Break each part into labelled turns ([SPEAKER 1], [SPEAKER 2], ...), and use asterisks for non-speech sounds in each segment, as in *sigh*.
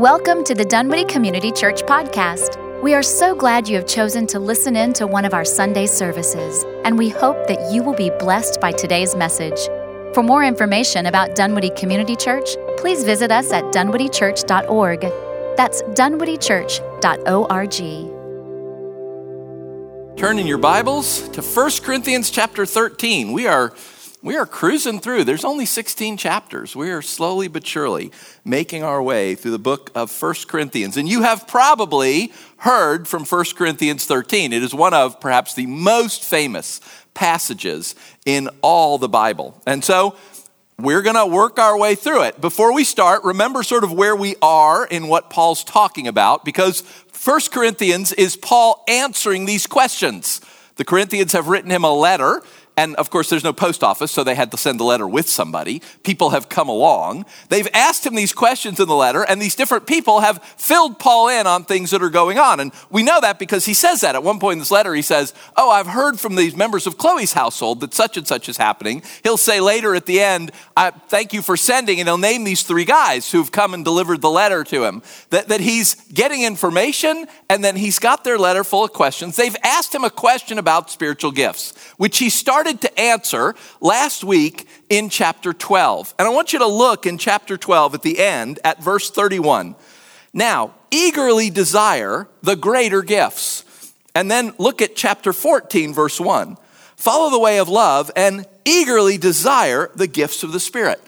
[SPEAKER 1] Welcome to the Dunwoody Community Church podcast. We are so glad you have chosen to listen in to one of our Sunday services, and we hope that you will be blessed by today's message. For more information about Dunwoody Community Church, please visit us at dunwoodychurch.org. That's dunwoodychurch.org.
[SPEAKER 2] Turn in your Bibles to 1 Corinthians chapter 13. We are we are cruising through. There's only 16 chapters. We are slowly but surely making our way through the book of 1 Corinthians. And you have probably heard from 1 Corinthians 13. It is one of perhaps the most famous passages in all the Bible. And so we're going to work our way through it. Before we start, remember sort of where we are in what Paul's talking about because 1 Corinthians is Paul answering these questions. The Corinthians have written him a letter and of course, there's no post office, so they had to send the letter with somebody. People have come along. They've asked him these questions in the letter, and these different people have filled Paul in on things that are going on. And we know that because he says that. At one point in this letter, he says, Oh, I've heard from these members of Chloe's household that such and such is happening. He'll say later at the end, I Thank you for sending, and he'll name these three guys who've come and delivered the letter to him. That, that he's getting information, and then he's got their letter full of questions. They've asked him a question about spiritual gifts, which he started started to answer last week in chapter 12. And I want you to look in chapter 12 at the end at verse 31. Now, eagerly desire the greater gifts. And then look at chapter 14, verse 1. Follow the way of love and eagerly desire the gifts of the Spirit.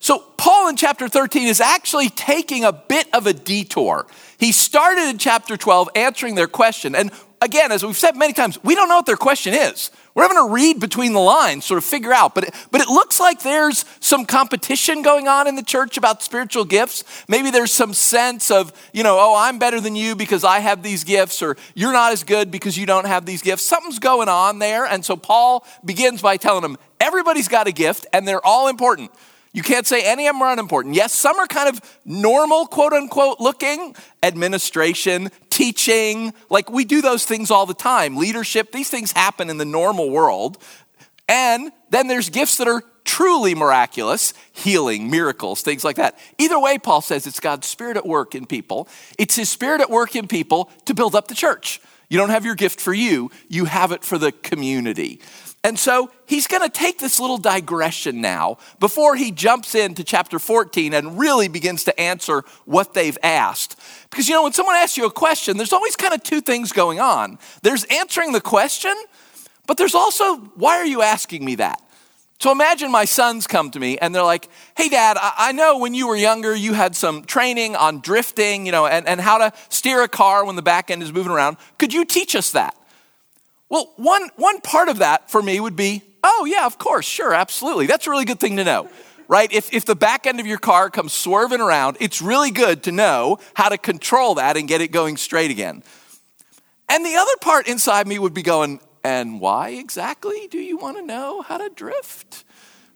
[SPEAKER 2] So, Paul in chapter 13 is actually taking a bit of a detour. He started in chapter 12 answering their question. And again, as we've said many times, we don't know what their question is. We're having to read between the lines, sort of figure out. But it, but it looks like there's some competition going on in the church about spiritual gifts. Maybe there's some sense of, you know, oh, I'm better than you because I have these gifts, or you're not as good because you don't have these gifts. Something's going on there. And so Paul begins by telling them, everybody's got a gift and they're all important. You can't say any of them are unimportant. Yes, some are kind of normal, quote unquote, looking administration, teaching. Like we do those things all the time. Leadership, these things happen in the normal world. And then there's gifts that are truly miraculous healing, miracles, things like that. Either way, Paul says it's God's Spirit at work in people. It's His Spirit at work in people to build up the church. You don't have your gift for you, you have it for the community. And so he's going to take this little digression now before he jumps into chapter 14 and really begins to answer what they've asked. Because you know, when someone asks you a question, there's always kind of two things going on there's answering the question, but there's also, why are you asking me that? So imagine my sons come to me and they're like, hey, dad, I know when you were younger, you had some training on drifting, you know, and, and how to steer a car when the back end is moving around. Could you teach us that? Well, one, one part of that for me would be, oh, yeah, of course, sure, absolutely. That's a really good thing to know, right? If, if the back end of your car comes swerving around, it's really good to know how to control that and get it going straight again. And the other part inside me would be going, and why exactly do you want to know how to drift?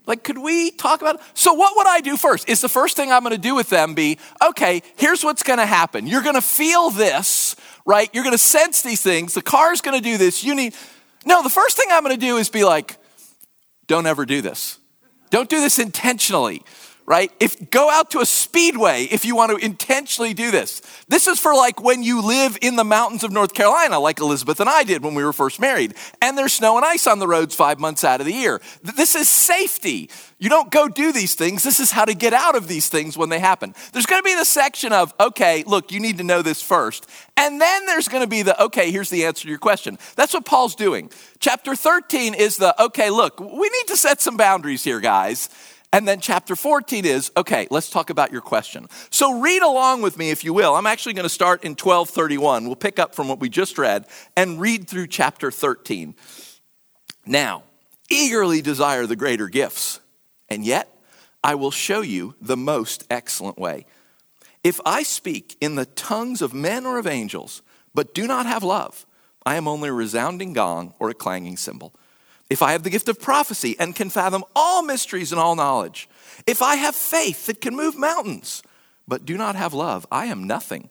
[SPEAKER 2] Like, could we talk about it? So, what would I do first? Is the first thing I'm going to do with them be, okay, here's what's going to happen. You're going to feel this right? You're going to sense these things. The car's going to do this. You need. No, the first thing I'm going to do is be like, don't ever do this. Don't do this intentionally right? If go out to a speedway if you want to intentionally do this. This is for like when you live in the mountains of North Carolina, like Elizabeth and I did when we were first married, and there's snow and ice on the roads five months out of the year. This is safety. You don't go do these things. This is how to get out of these things when they happen. There's going to be the section of, okay, look, you need to know this first. And then there's going to be the, okay, here's the answer to your question. That's what Paul's doing. Chapter 13 is the, okay, look, we need to set some boundaries here, guys. And then chapter 14 is okay, let's talk about your question. So read along with me if you will. I'm actually going to start in 1231. We'll pick up from what we just read and read through chapter 13. Now, eagerly desire the greater gifts, and yet I will show you the most excellent way. If I speak in the tongues of men or of angels, but do not have love, I am only a resounding gong or a clanging cymbal. If I have the gift of prophecy and can fathom all mysteries and all knowledge, if I have faith that can move mountains, but do not have love, I am nothing.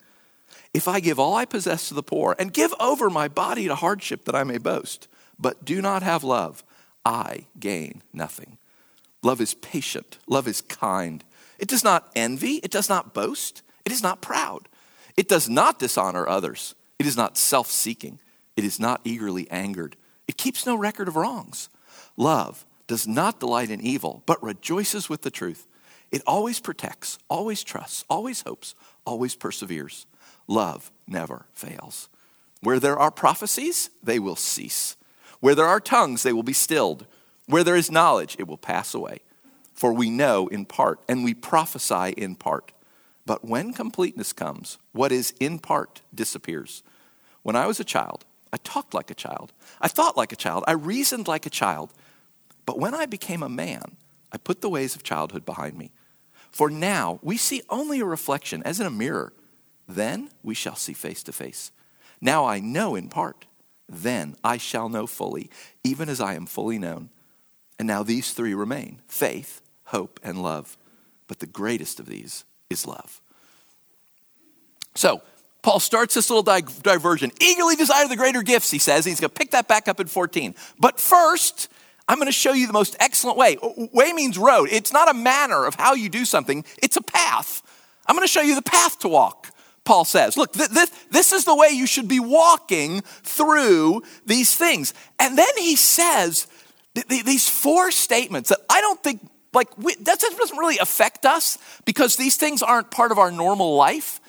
[SPEAKER 2] If I give all I possess to the poor and give over my body to hardship that I may boast, but do not have love, I gain nothing. Love is patient, love is kind. It does not envy, it does not boast, it is not proud. It does not dishonor others. It is not self seeking. It is not eagerly angered. It keeps no record of wrongs. Love does not delight in evil, but rejoices with the truth. It always protects, always trusts, always hopes, always perseveres. Love never fails. Where there are prophecies, they will cease. Where there are tongues, they will be stilled. Where there is knowledge, it will pass away. For we know in part, and we prophesy in part. But when completeness comes, what is in part disappears. When I was a child, I talked like a child. I thought like a child. I reasoned like a child. But when I became a man, I put the ways of childhood behind me. For now we see only a reflection as in a mirror. Then we shall see face to face. Now I know in part. Then I shall know fully, even as I am fully known. And now these three remain faith, hope, and love. But the greatest of these is love. So, Paul starts this little di- diversion. Eagerly desire the greater gifts, he says. He's going to pick that back up in 14. But first, I'm going to show you the most excellent way. Way means road. It's not a manner of how you do something, it's a path. I'm going to show you the path to walk, Paul says. Look, th- this, this is the way you should be walking through these things. And then he says th- th- these four statements that I don't think, like, we, that doesn't really affect us because these things aren't part of our normal life.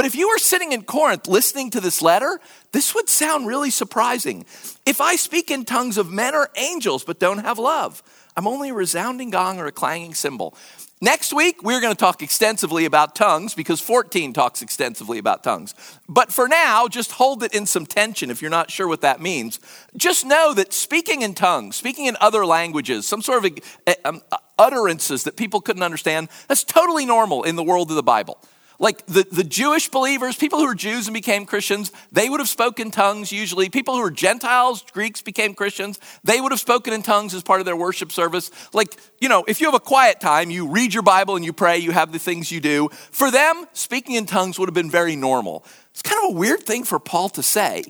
[SPEAKER 2] But if you were sitting in Corinth listening to this letter, this would sound really surprising. If I speak in tongues of men or angels but don't have love, I'm only a resounding gong or a clanging cymbal. Next week, we're going to talk extensively about tongues because 14 talks extensively about tongues. But for now, just hold it in some tension if you're not sure what that means. Just know that speaking in tongues, speaking in other languages, some sort of uh, um, utterances that people couldn't understand, that's totally normal in the world of the Bible. Like the, the Jewish believers, people who were Jews and became Christians, they would have spoken tongues usually. People who were Gentiles, Greeks became Christians, they would have spoken in tongues as part of their worship service. Like, you know, if you have a quiet time, you read your Bible and you pray, you have the things you do. For them, speaking in tongues would have been very normal. It's kind of a weird thing for Paul to say.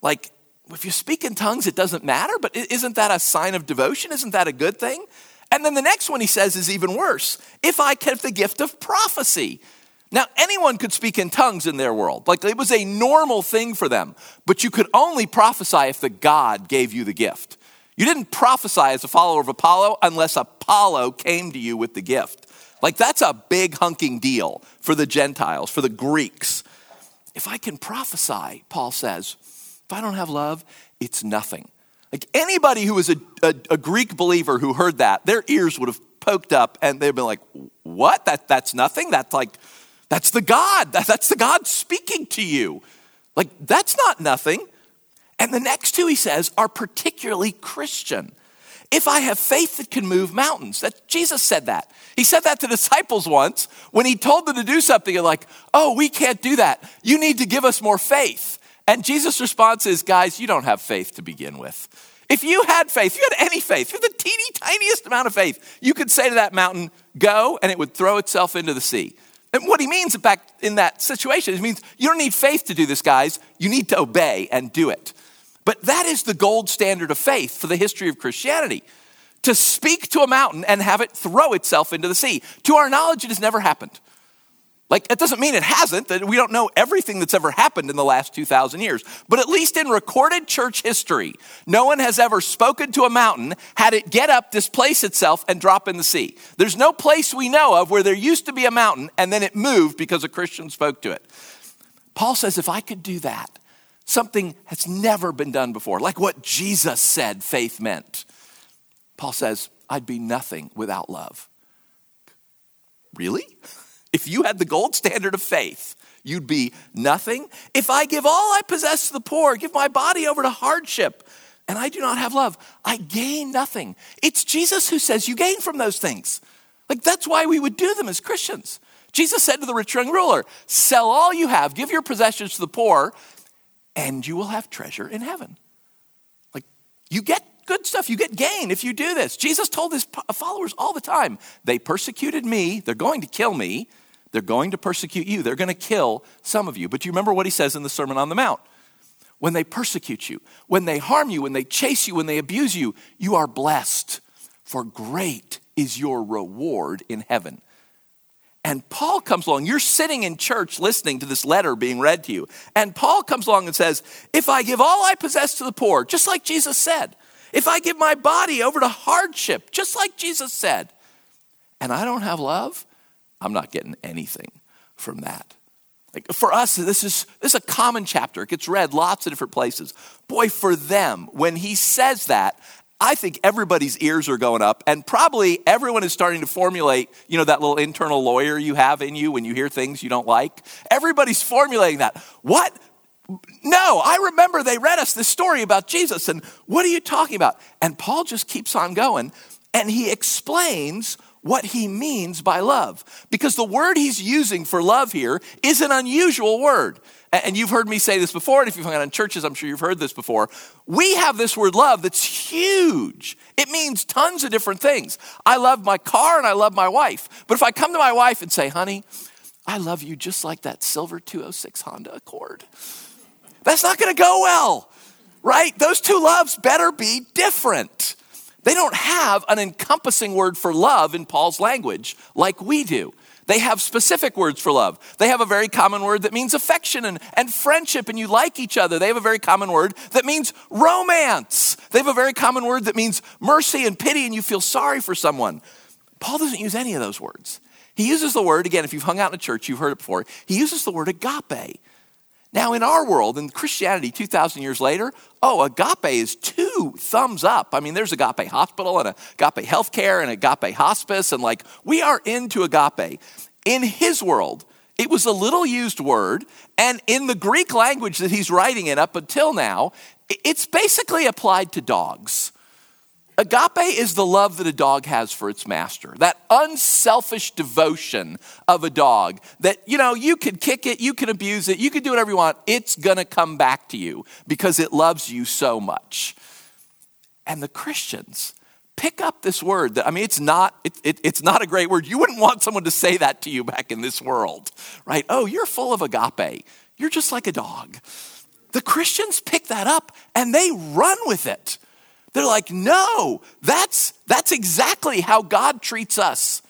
[SPEAKER 2] Like, if you speak in tongues, it doesn't matter, but isn't that a sign of devotion? Isn't that a good thing? And then the next one he says is even worse. If I have the gift of prophecy. Now, anyone could speak in tongues in their world. Like it was a normal thing for them. But you could only prophesy if the God gave you the gift. You didn't prophesy as a follower of Apollo unless Apollo came to you with the gift. Like that's a big hunking deal for the Gentiles, for the Greeks. If I can prophesy, Paul says, if I don't have love, it's nothing. Like anybody who was a, a, a Greek believer who heard that, their ears would have poked up and they'd been like, what? That, that's nothing? That's like, that's the God. That's the God speaking to you. Like, that's not nothing. And the next two, he says, are particularly Christian. If I have faith that can move mountains, that Jesus said that. He said that to *laughs* disciples once when he told them to do something. They're like, oh, we can't do that. You need to give us more faith. And Jesus' response is, guys, you don't have faith to begin with. If you had faith, you had any faith, you had the teeny tiniest amount of faith, you could say to that mountain, go, and it would throw itself into the sea. And what he means back in that situation, he means you don't need faith to do this, guys. You need to obey and do it. But that is the gold standard of faith for the history of Christianity to speak to a mountain and have it throw itself into the sea. To our knowledge, it has never happened. Like, it doesn't mean it hasn't, that we don't know everything that's ever happened in the last 2,000 years. But at least in recorded church history, no one has ever spoken to a mountain, had it get up, displace itself, and drop in the sea. There's no place we know of where there used to be a mountain and then it moved because a Christian spoke to it. Paul says, if I could do that, something has never been done before, like what Jesus said faith meant. Paul says, I'd be nothing without love. Really? If you had the gold standard of faith, you'd be nothing. If I give all I possess to the poor, give my body over to hardship, and I do not have love, I gain nothing. It's Jesus who says you gain from those things. Like that's why we would do them as Christians. Jesus said to the rich young ruler, Sell all you have, give your possessions to the poor, and you will have treasure in heaven. Like you get good stuff. You get gain if you do this. Jesus told his followers all the time they persecuted me, they're going to kill me, they're going to persecute you, they're going to kill some of you. But you remember what he says in the Sermon on the Mount? When they persecute you, when they harm you, when they chase you, when they abuse you, you are blessed, for great is your reward in heaven. And Paul comes along. You're sitting in church listening to this letter being read to you. And Paul comes along and says, If I give all I possess to the poor, just like Jesus said, if I give my body over to hardship, just like Jesus said, and I don't have love, I'm not getting anything from that. Like for us, this is, this is a common chapter. It gets read lots of different places. Boy, for them, when he says that, I think everybody's ears are going up, and probably everyone is starting to formulate, you know, that little internal lawyer you have in you when you hear things you don't like. Everybody's formulating that. What? No, I remember they read us this story about Jesus, and what are you talking about? And Paul just keeps on going, and he explains what he means by love. Because the word he's using for love here is an unusual word. And you've heard me say this before, and if you've hung out in churches, I'm sure you've heard this before. We have this word love that's huge. It means tons of different things. I love my car and I love my wife. But if I come to my wife and say, honey, I love you just like that silver 206 Honda Accord, that's not gonna go well, right? Those two loves better be different. They don't have an encompassing word for love in Paul's language like we do. They have specific words for love. They have a very common word that means affection and, and friendship, and you like each other. They have a very common word that means romance. They have a very common word that means mercy and pity, and you feel sorry for someone. Paul doesn't use any of those words. He uses the word, again, if you've hung out in a church, you've heard it before, he uses the word agape. Now, in our world, in Christianity 2,000 years later, oh, agape is two thumbs up. I mean, there's agape hospital and agape healthcare and agape hospice, and like, we are into agape. In his world, it was a little used word, and in the Greek language that he's writing in up until now, it's basically applied to dogs. Agape is the love that a dog has for its master, that unselfish devotion of a dog that, you know, you could kick it, you can abuse it, you can do whatever you want. It's gonna come back to you because it loves you so much. And the Christians pick up this word that, I mean, it's not, it, it, it's not a great word. You wouldn't want someone to say that to you back in this world, right? Oh, you're full of agape. You're just like a dog. The Christians pick that up and they run with it. They're like, no, that's, that's exactly how God treats us.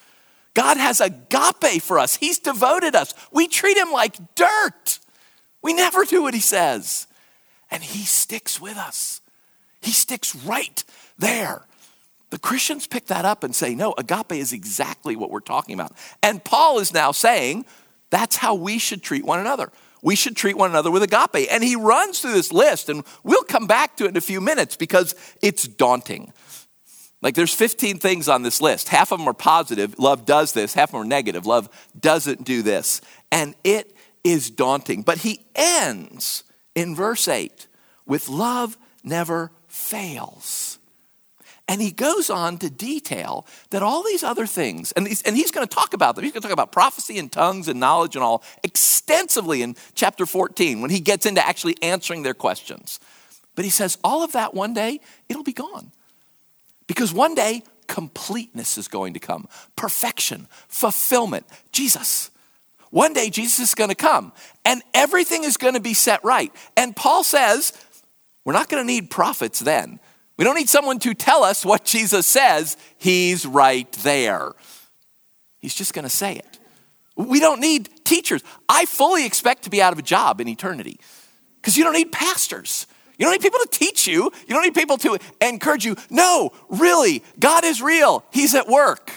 [SPEAKER 2] God has agape for us. He's devoted us. We treat him like dirt. We never do what he says. And he sticks with us. He sticks right there. The Christians pick that up and say, no, agape is exactly what we're talking about. And Paul is now saying that's how we should treat one another we should treat one another with agape. And he runs through this list, and we'll come back to it in a few minutes because it's daunting. Like there's 15 things on this list. Half of them are positive, love does this. Half of them are negative, love doesn't do this. And it is daunting. But he ends in verse 8 with love never fails. And he goes on to detail that all these other things, and he's, and he's going to talk about them. He's going to talk about prophecy and tongues and knowledge and all extensively in chapter 14 when he gets into actually answering their questions. But he says, all of that one day, it'll be gone. Because one day, completeness is going to come perfection, fulfillment, Jesus. One day, Jesus is going to come and everything is going to be set right. And Paul says, we're not going to need prophets then we don't need someone to tell us what Jesus says. He's right there. He's just going to say it. We don't need teachers. I fully expect to be out of a job in eternity because you don't need pastors. You don't need people to teach you. You don't need people to encourage you. No, really, God is real. He's at work.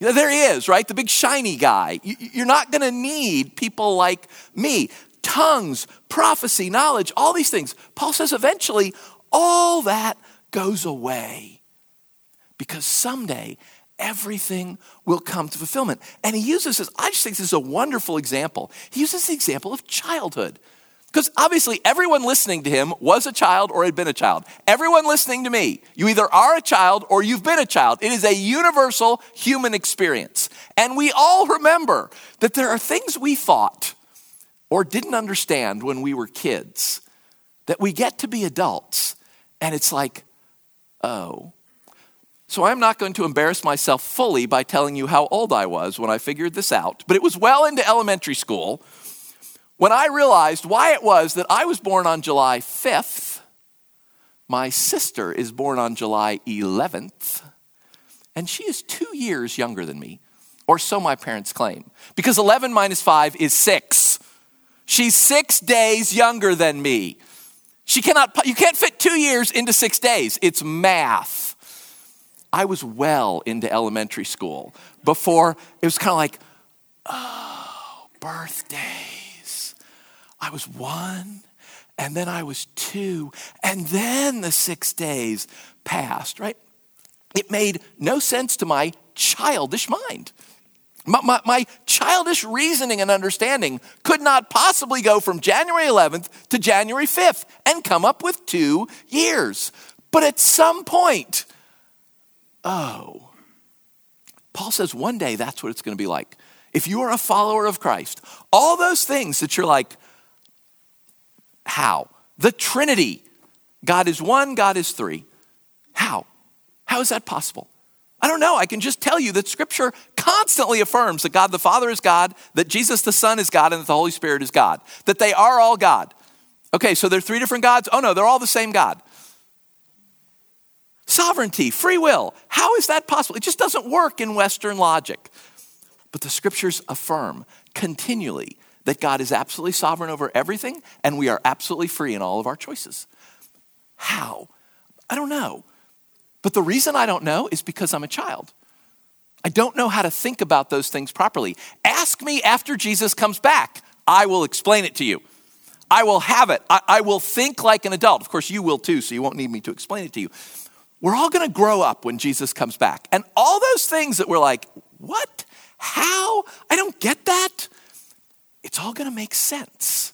[SPEAKER 2] There he is, right? The big shiny guy. You're not going to need people like me. Tongues, prophecy, knowledge, all these things. Paul says eventually all that goes away because someday everything will come to fulfillment. And he uses this, I just think this is a wonderful example. He uses the example of childhood. Because obviously, everyone listening to him was a child or had been a child. Everyone listening to me, you either are a child or you've been a child. It is a universal human experience. And we all remember that there are things we thought or didn't understand when we were kids that we get to be adults. And it's like, oh. So I'm not going to embarrass myself fully by telling you how old I was when I figured this out, but it was well into elementary school when I realized why it was that I was born on July 5th, my sister is born on July 11th, and she is two years younger than me, or so my parents claim. Because 11 minus 5 is 6. She's six days younger than me. She cannot, you can't fit two years into six days. It's math. I was well into elementary school before it was kind of like, oh, birthdays. I was one, and then I was two, and then the six days passed, right? It made no sense to my childish mind. My, my, my, childish reasoning and understanding could not possibly go from January 11th to January 5th and come up with two years. But at some point, oh, Paul says one day that's what it's going to be like. If you are a follower of Christ, all those things that you're like, how? The Trinity. God is one, God is three. How? How is that possible? I don't know. I can just tell you that Scripture constantly affirms that God the Father is God, that Jesus the Son is God, and that the Holy Spirit is God. That they are all God. Okay, so they're three different gods? Oh no, they're all the same God. Sovereignty, free will. How is that possible? It just doesn't work in Western logic. But the Scriptures affirm continually that God is absolutely sovereign over everything and we are absolutely free in all of our choices. How? I don't know. But the reason I don't know is because I'm a child. I don't know how to think about those things properly. Ask me after Jesus comes back. I will explain it to you. I will have it. I, I will think like an adult. Of course, you will too, so you won't need me to explain it to you. We're all going to grow up when Jesus comes back. And all those things that we're like, what? How? I don't get that. It's all going to make sense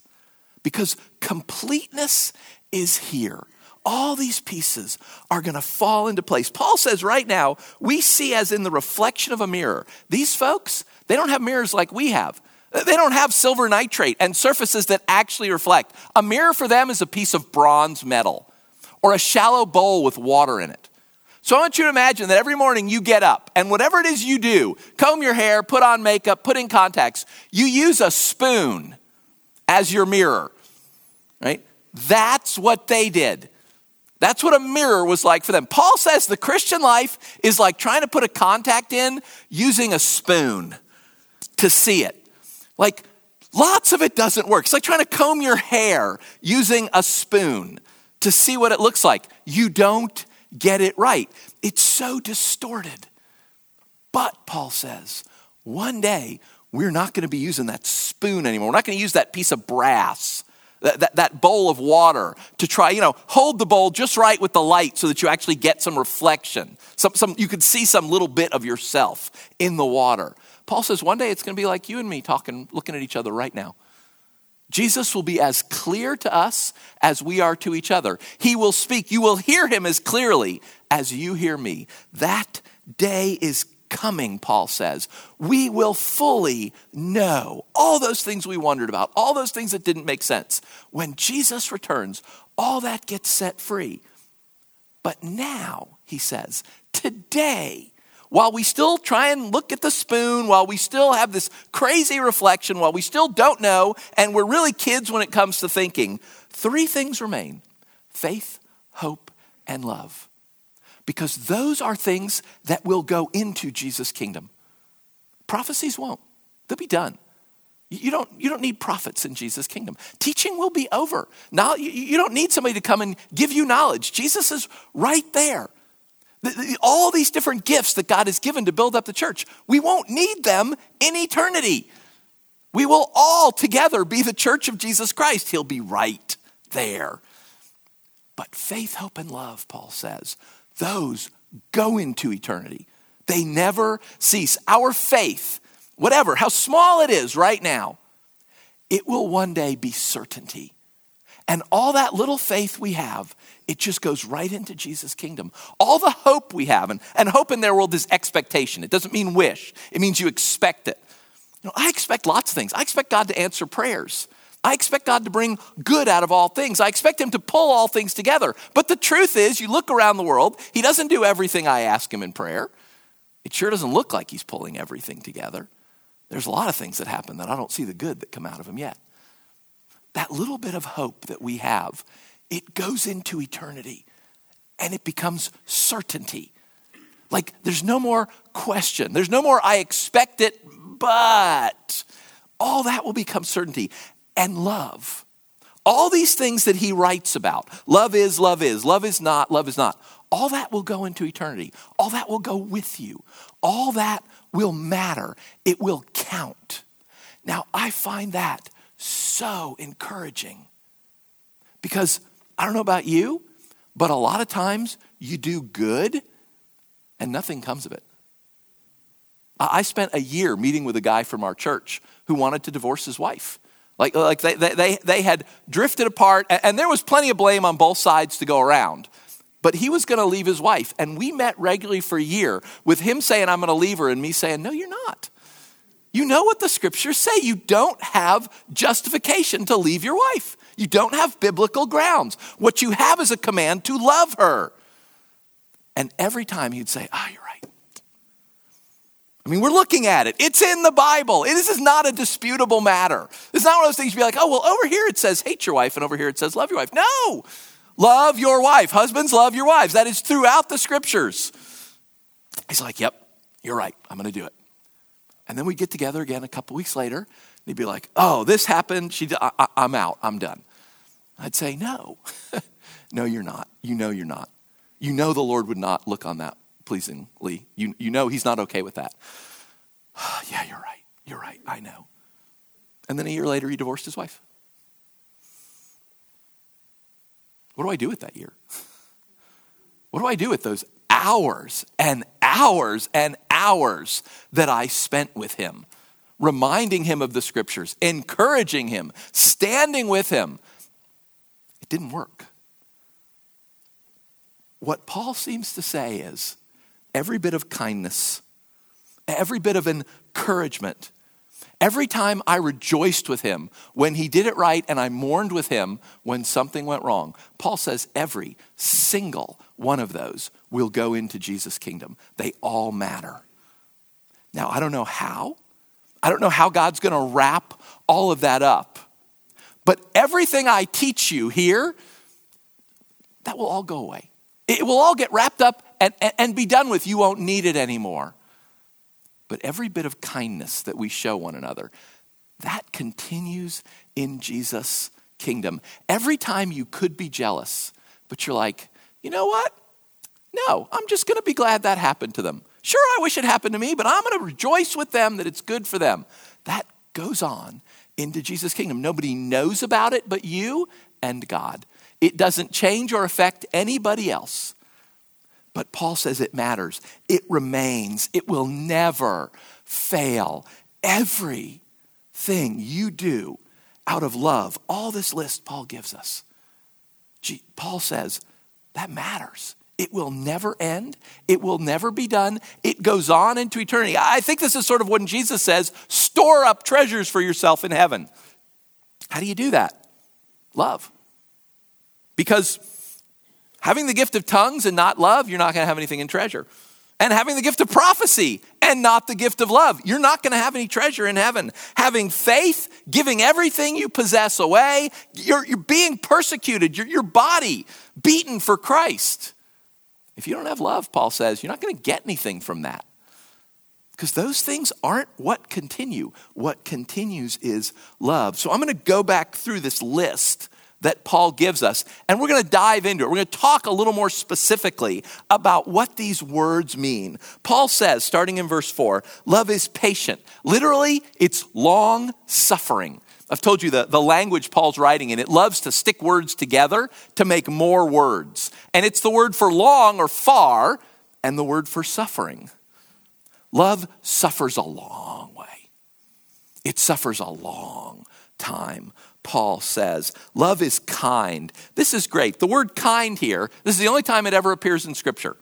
[SPEAKER 2] because completeness is here all these pieces are going to fall into place. Paul says right now, we see as in the reflection of a mirror. These folks, they don't have mirrors like we have. They don't have silver nitrate and surfaces that actually reflect. A mirror for them is a piece of bronze metal or a shallow bowl with water in it. So I want you to imagine that every morning you get up and whatever it is you do, comb your hair, put on makeup, put in contacts, you use a spoon as your mirror, right? That's what they did. That's what a mirror was like for them. Paul says the Christian life is like trying to put a contact in using a spoon to see it. Like lots of it doesn't work. It's like trying to comb your hair using a spoon to see what it looks like. You don't get it right. It's so distorted. But, Paul says, one day we're not going to be using that spoon anymore. We're not going to use that piece of brass that, that, that, bowl of water to try, you know, hold the bowl just right with the light so that you actually get some reflection. Some, some, you could see some little bit of yourself in the water. Paul says one day it's going to be like you and me talking, looking at each other right now. Jesus will be as clear to us as we are to each other. He will speak. You will hear him as clearly as you hear me. That day is coming, Paul says, we will fully know all those things we wondered about, all those things that didn't make sense. When Jesus returns, all that gets set free. But now, he says, today, while we still try and look at the spoon, while we still have this crazy reflection, while we still don't know, and we're really kids when it comes to thinking, three things remain faith, hope, and love because those are things that will go into Jesus' kingdom. Prophecies won't, they'll be done. You don't, you don't need prophets in Jesus' kingdom. Teaching will be over. Now, you, don't need somebody to come and give you knowledge. Jesus is right there. The, the, all these different gifts that God has given to build up the church, we won't need them in eternity. We will all together be the church of Jesus Christ. He'll be right there. But faith, hope, and love, Paul says, those go into eternity. They never cease. Our faith, whatever, how small it is right now, it will one day be certainty. And all that little faith we have, it just goes right into Jesus' kingdom. All the hope we have, and, and hope in their world is expectation. It doesn't mean wish, it means you expect it. You know, I expect lots of things. I expect God to answer prayers. I expect God to bring good out of all things. I expect Him to pull all things together. But the truth is, you look around the world, He doesn't do everything I ask Him in prayer. It sure doesn't look like He's pulling everything together. There's a lot of things that happen that I don't see the good that come out of Him yet. That little bit of hope that we have, it goes into eternity and it becomes certainty. Like, there's no more question. There's no more, I expect it, but all that will become certainty. And love. All these things that he writes about love is, love is, love is not, love is not. All that will go into eternity. All that will go with you. All that will matter. It will count. Now, I find that so encouraging because I don't know about you, but a lot of times you do good and nothing comes of it. I spent a year meeting with a guy from our church who wanted to divorce his wife. Like, like they, they, they had drifted apart, and there was plenty of blame on both sides to go around. But he was going to leave his wife. And we met regularly for a year with him saying, I'm going to leave her, and me saying, No, you're not. You know what the scriptures say. You don't have justification to leave your wife, you don't have biblical grounds. What you have is a command to love her. And every time he'd say, Ah, oh, you're. I mean, we're looking at it. It's in the Bible. This is not a disputable matter. It's not one of those things you be like, oh, well, over here it says hate your wife, and over here it says love your wife. No, love your wife. Husbands, love your wives. That is throughout the scriptures. He's like, yep, you're right. I'm going to do it. And then we get together again a couple weeks later, and he'd be like, oh, this happened. She, I, I'm out. I'm done. I'd say, no, *laughs* no, you're not. You know you're not. You know the Lord would not look on that pleasingly. You, you know he's not okay with that. *sighs* yeah, you're right. You're right. I know. And then a year later, he divorced his wife. What do I do with that year? *laughs* What do I do with those hours and hours and hours that I spent with him, reminding him of the scriptures, encouraging him, standing with him? It didn't work. What Paul seems to say is every bit of kindness, every bit of encouragement, every time I rejoiced with him when he did it right and I mourned with him when something went wrong, Paul says every single one of those will go into Jesus' kingdom. They all matter. Now, I don't know how. I don't know how God's going to wrap all of that up. But everything I teach you here, that will all go away. It will all get wrapped up and, and, and be done with. You won't need it anymore. But every bit of kindness that we show one another, that continues in Jesus' kingdom. Every time you could be jealous, but you're like, you know what? No, I'm just going to be glad that happened to them. Sure, I wish it happened to me, but I'm going to rejoice with them that it's good for them. That goes on into Jesus' kingdom. Nobody knows about it but you and God. It doesn't change or affect anybody else. But Paul says it matters. It remains. It will never fail. Everything you do out of love, all this list Paul gives us, Paul says that matters. It will never end. It will never be done. It goes on into eternity. I think this is sort of when Jesus says, store up treasures for yourself in heaven. How do you do that? Love. Because having the gift of tongues and not love, you're not going to have anything in treasure. And having the gift of prophecy and not the gift of love, you're not going to have any treasure in heaven. Having faith, giving everything you possess away, you're, you're being persecuted, your, your body beaten for Christ. If you don't have love, Paul says, you're not going to get anything from that. Because those things aren't what continue. What continues is love. So I'm going to go back through this list that Paul gives us. And we're going to dive into it. We're going to talk a little more specifically about what these words mean. Paul says, starting in verse 4, love is patient. Literally, it's long suffering. I've told you the, the language Paul's writing in, it loves to stick words together to make more words. And it's the word for long or far and the word for suffering. Love suffers a long way, it suffers a long time. Paul says. Love is kind. This is great. The word kind here, this is the only time it ever appears in Scripture.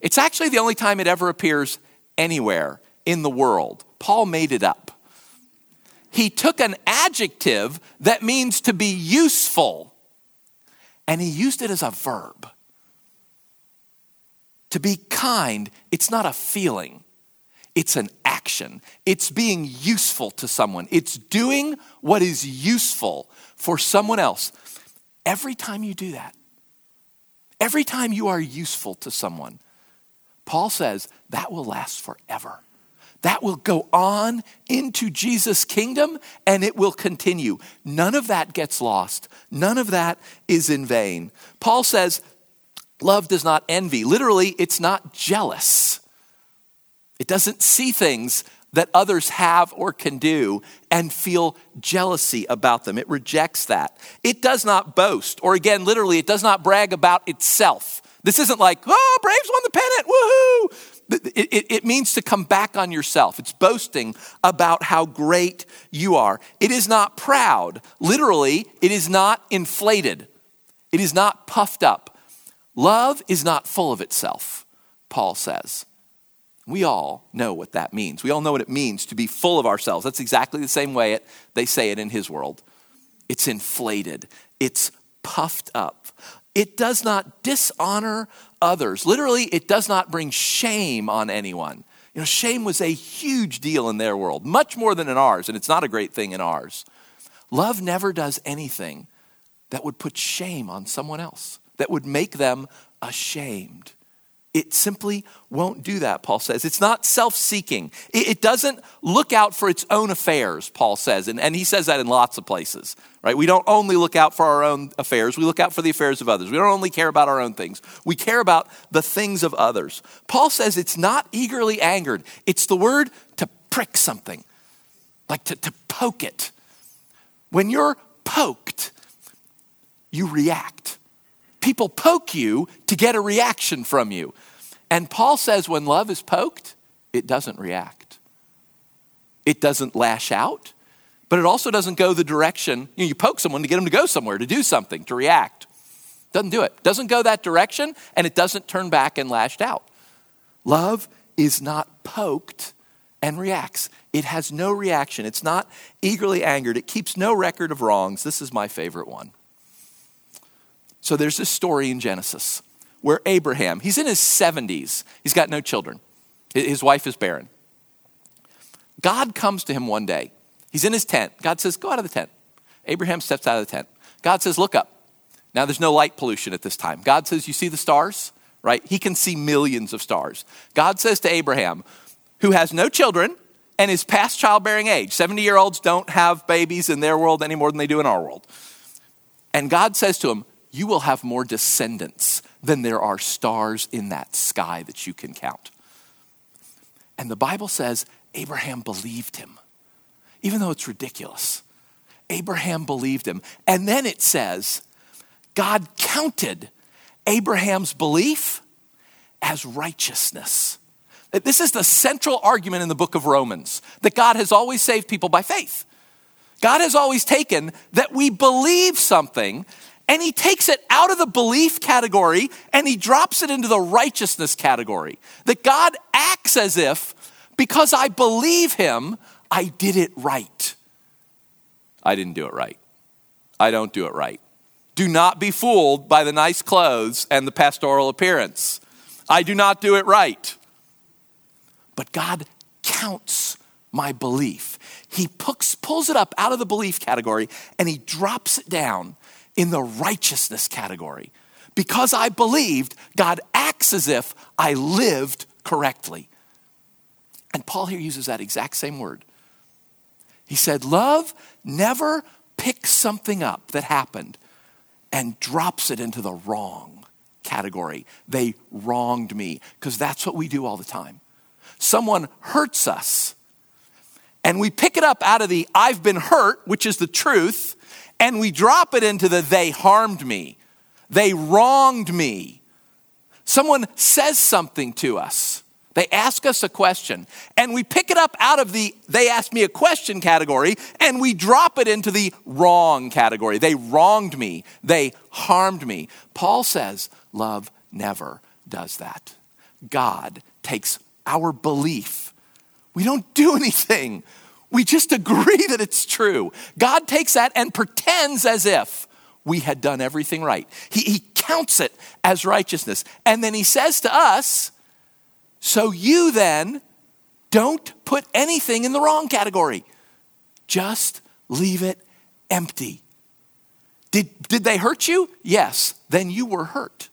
[SPEAKER 2] It's actually the only time it ever appears anywhere in the world. Paul made it up. He took an adjective that means to be useful and he used it as a verb. To be kind, it's not a feeling, it's an action. It's being useful to someone. It's doing what is useful for someone else. Every time you do that, every time you are useful to someone, Paul says that will last forever. That will go on into Jesus' kingdom and it will continue. None of that gets lost. None of that is in vain. Paul says, Love does not envy. Literally, it's not jealous. It doesn't see things that others have or can do and feel jealousy about them. It rejects that. It does not boast, or again, literally, it does not brag about itself. This isn't like, oh, Braves won the pennant, woohoo. It, it, it, means to come back on yourself. It's boasting about how great you are. It is not proud. Literally, it is not inflated. It is not puffed up. Love is not full of itself, Paul says. We all know what that means. We all know what it means to be full of ourselves. That's exactly the same way it, they say it in his world. It's inflated, it's puffed up. It does not dishonor others. Literally, it does not bring shame on anyone. You know, shame was a huge deal in their world, much more than in ours, and it's not a great thing in ours. Love never does anything that would put shame on someone else, that would make them ashamed. It simply won't do that, Paul says. It's not self seeking. It, doesn't look out for its own affairs, Paul says. And, and he says that in lots of places, right? We don't only look out for our own affairs, we look out for the affairs of others. We don't only care about our own things, we care about the things of others. Paul says it's not eagerly angered, it's the word to prick something, like to, to poke it. When you're poked, you react. People poke you to get a reaction from you. And Paul says when love is poked, it doesn't react. It doesn't lash out, but it also doesn't go the direction. You, know, you poke someone to get them to go somewhere, to do something, to react. Doesn't do it. Doesn't go that direction, and it doesn't turn back and lashed out. Love is not poked and reacts. It has no reaction. It's not eagerly angered. It keeps no record of wrongs. This is my favorite one. So there's this story in Genesis where Abraham, he's in his 70s, he's got no children, his wife is barren. God comes to him one day. He's in his tent. God says, Go out of the tent. Abraham steps out of the tent. God says, Look up. Now there's no light pollution at this time. God says, You see the stars? Right? He can see millions of stars. God says to Abraham, who has no children and is past childbearing age, 70 year olds don't have babies in their world any more than they do in our world. And God says to him, you will have more descendants than there are stars in that sky that you can count. And the Bible says Abraham believed him, even though it's ridiculous. Abraham believed him. And then it says, God counted Abraham's belief as righteousness. This is the central argument in the book of Romans that God has always saved people by faith. God has always taken that we believe something and he takes it out of the belief category and he drops it into the righteousness category. That God acts as if, because I believe him, I did it right. I didn't do it right. I don't do it right. Do not be fooled by the nice clothes and the pastoral appearance. I do not do it right. But God counts my belief. He pulls it up out of the belief category and he drops it down in the righteousness category. Because I believed, God acts as if I lived correctly. And Paul here uses that exact same word. He said, Love never picks something up that happened and drops it into the wrong category. They wronged me, because that's what we do all the time. Someone hurts us, and we pick it up out of the I've been hurt, which is the truth, and we drop it into the they harmed me, they wronged me. Someone says something to us. They ask us a question, and we pick it up out of the they asked me a question category, and we drop it into the wrong category. They wronged me, they harmed me. Paul says, Love never does that. God takes our belief. We don't do *laughs* anything. We just *laughs* agree that it's true. God takes that and pretends as if we had done everything right. He, he counts it as righteousness. And then he says to us, So you then don't put anything in the wrong category, just leave it empty. Did, did they hurt you? Yes. Then you were hurt.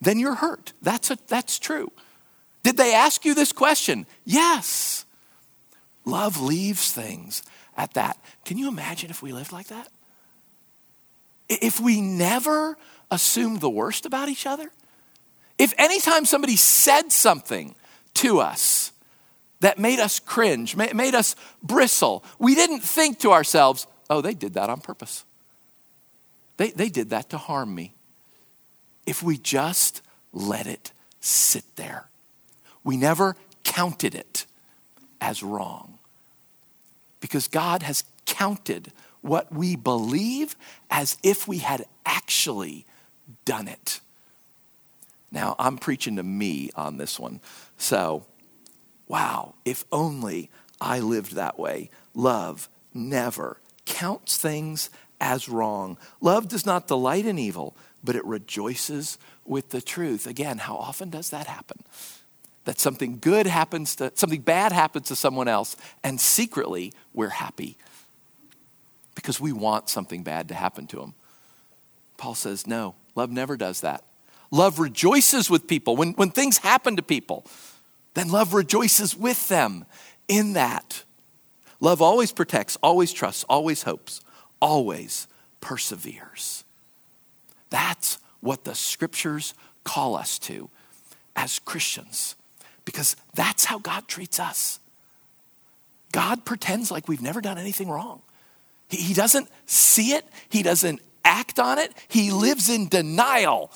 [SPEAKER 2] then you're hurt. That's, a, that's true. Did they ask you this question? Yes. Love leaves things at that. Can you imagine if we lived like that? If we never assumed the worst about each other? If anytime somebody said something to us that made us cringe, made us bristle, we didn't think to ourselves, oh, they did that on purpose. They, they did that to harm me. If we just let it sit there, we never counted it as wrong. Because God has counted what we believe as if we had actually done it. Now, I'm preaching to me on this one. So, wow, if only I lived that way. Love never counts things as wrong. Love does not delight in evil, but it rejoices with the truth. Again, how often does that happen? That something good happens to, something bad happens to someone else, and secretly we're happy because we want something bad to happen to them. Paul says, no, love never does that. Love rejoices with people. When, when things happen to people, then love rejoices with them in that. Love always protects, always trusts, always hopes, always perseveres. That's what the scriptures call us to as Christians, because that's how God treats us. God pretends like we've never done anything wrong. He, he doesn't see it, He doesn't act on it, He lives in denial.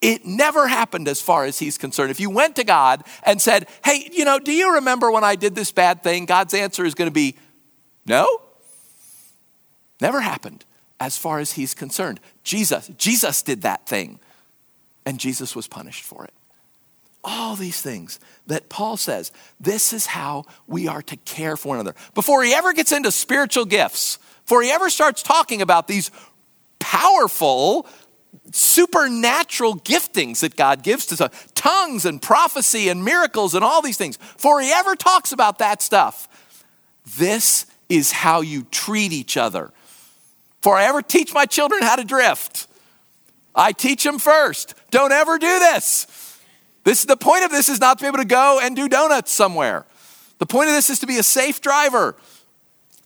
[SPEAKER 2] It never happened as far as he's concerned. If you went to God and said, Hey, you know, do you remember when I did this bad thing? God's answer is going to be, No. Never happened as far as he's concerned. Jesus, Jesus did that thing, and Jesus was punished for it. All these things that Paul says, this is how we are to care for one another. Before he ever gets into spiritual gifts, before he ever starts talking about these powerful, supernatural giftings that God gives to us, tongues and prophecy and miracles and all these things, before he ever talks about that stuff, this is how you treat each other. Before I ever teach my children how to drift, I teach them first. Don't ever do this. This the point of this is not to be able to go and do donuts somewhere. The point of this is to be a safe driver.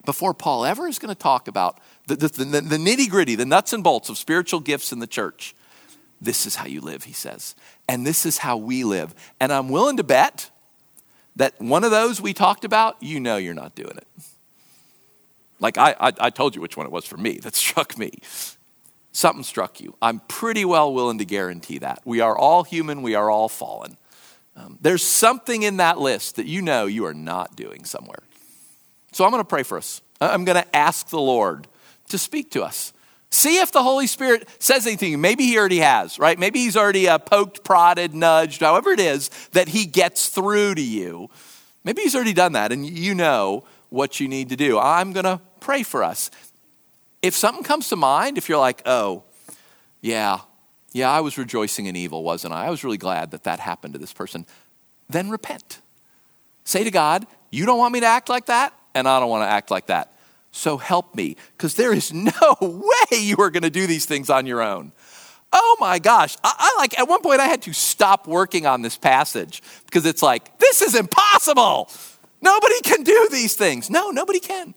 [SPEAKER 2] Before Paul ever is going to talk about the, the, the, the nitty gritty, the nuts and bolts of spiritual gifts in the church, this is how you live, he says. And this is how we live. And I'm willing to bet that one of those we talked about, you know you're not doing it. Like I, I, I told you which one it was for me that *laughs* struck me. Something struck you. I'm pretty well willing to guarantee that. We are all human, we are all fallen. Um, there's something in that list that you know you are not doing somewhere. So I'm going to pray for us. I'm going to ask the Lord to speak to us. See if the Holy Spirit says anything. Maybe He already has, right? Maybe He's already uh, poked, prodded, nudged, however it is that He gets through to you. Maybe He's already done that, and you know what you need to do. I'm going to pray for us. If something comes to mind, if you're like, oh, yeah, yeah, I was rejoicing in evil, wasn't I? I was really glad that that happened to this person. Then repent. Say to God, you don't want me to act like that, and I don't want to act like that. So help me, because there is *laughs* no way you are going to do these things on your own. Oh my gosh. I, I, like, at one point, I had to stop working on this passage because it's like, this is impossible. Nobody can do these things. No, nobody can.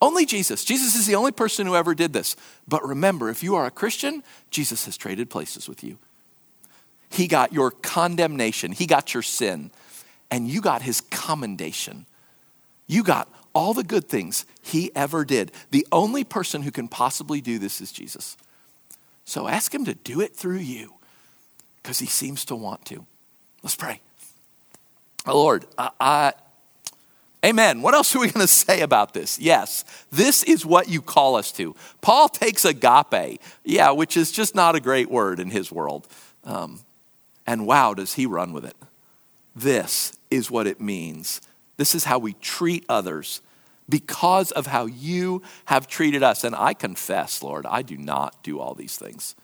[SPEAKER 2] Only Jesus. Jesus is the only person who ever did this. But remember, if you are a Christian, Jesus has traded places with you. He got your condemnation, He got your sin, and you got His commendation. You got all the good things He ever did. The only person who can possibly do this is Jesus. So ask Him to do it through you because He seems to want to. Let's pray. Oh, Lord, I, I Amen. What else are we going to say about this? Yes, this is what you call us to. Paul takes agape, yeah, which is just not a great word in his world. Um, and wow, does he run with it. This is what it means. This is how we treat others because of how you have treated us. And I confess, Lord, I do not do all these things.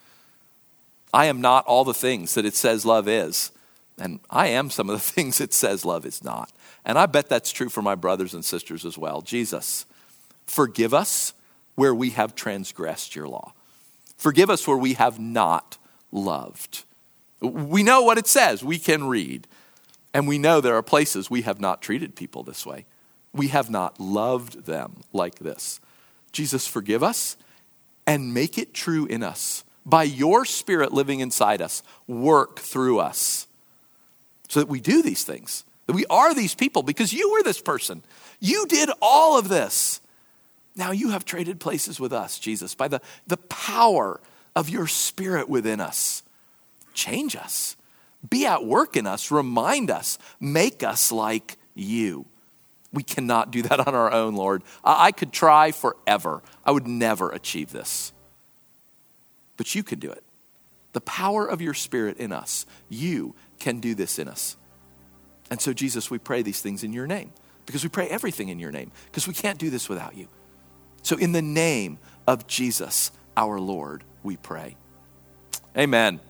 [SPEAKER 2] I am not all the things that it says love is. And I am some of the *laughs* things it says love is not. And I bet that's true for my brothers and sisters as well. Jesus, forgive us where we have transgressed your law. Forgive us where we have not loved. We know what it says, we can read. And we know there are places we have not treated people this way. We have not loved them like this. Jesus, forgive us and make it true in us. By your Spirit living inside us, work through us so that we do these things, we are these people because you were this person. You did all of this. Now you have traded places with us, Jesus, by the, the power of your Spirit within us. Change us. Be at work in us. Remind us. Make us like you. We cannot do that on our own, Lord. I, I could try forever. I would never achieve this. But you can do it. The power of your Spirit in us. You can do this in us. And so, Jesus, we pray these things in your name because we pray everything in your name because we can't do this without you. So, in the name of Jesus, our Lord, we pray. Amen.